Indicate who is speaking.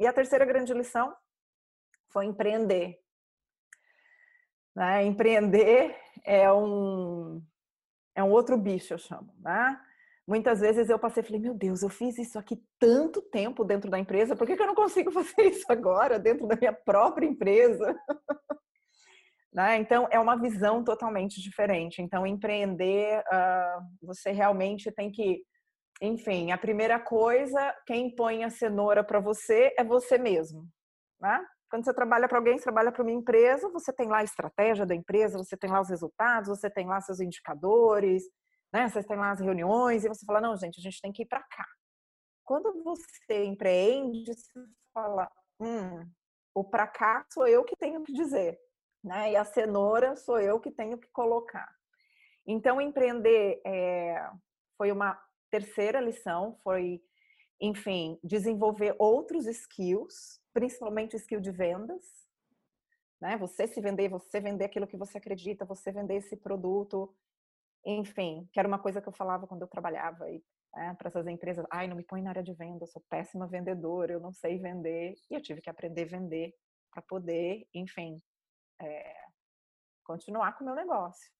Speaker 1: E a terceira grande lição foi empreender. Né? Empreender é um, é um outro bicho, eu chamo. Né? Muitas vezes eu passei e falei, meu Deus, eu fiz isso aqui tanto tempo dentro da empresa, por que, que eu não consigo fazer isso agora dentro da minha própria empresa? né? Então, é uma visão totalmente diferente. Então, empreender, uh, você realmente tem que enfim, a primeira coisa, quem põe a cenoura para você é você mesmo, né? Quando você trabalha para alguém, você trabalha para uma empresa, você tem lá a estratégia da empresa, você tem lá os resultados, você tem lá seus indicadores, né? Você tem lá as reuniões e você fala: "Não, gente, a gente tem que ir para cá". Quando você empreende, você fala: "Hum, o para cá sou eu que tenho que dizer", né? E a cenoura sou eu que tenho que colocar. Então, empreender é, foi uma terceira lição foi, enfim, desenvolver outros skills, principalmente o skill de vendas, né? Você se vender, você vender aquilo que você acredita, você vender esse produto, enfim, que era uma coisa que eu falava quando eu trabalhava aí, né, para essas empresas. Ai, não me põe na área de venda, eu sou péssima vendedora, eu não sei vender. E eu tive que aprender a vender para poder, enfim, é, continuar com o meu negócio.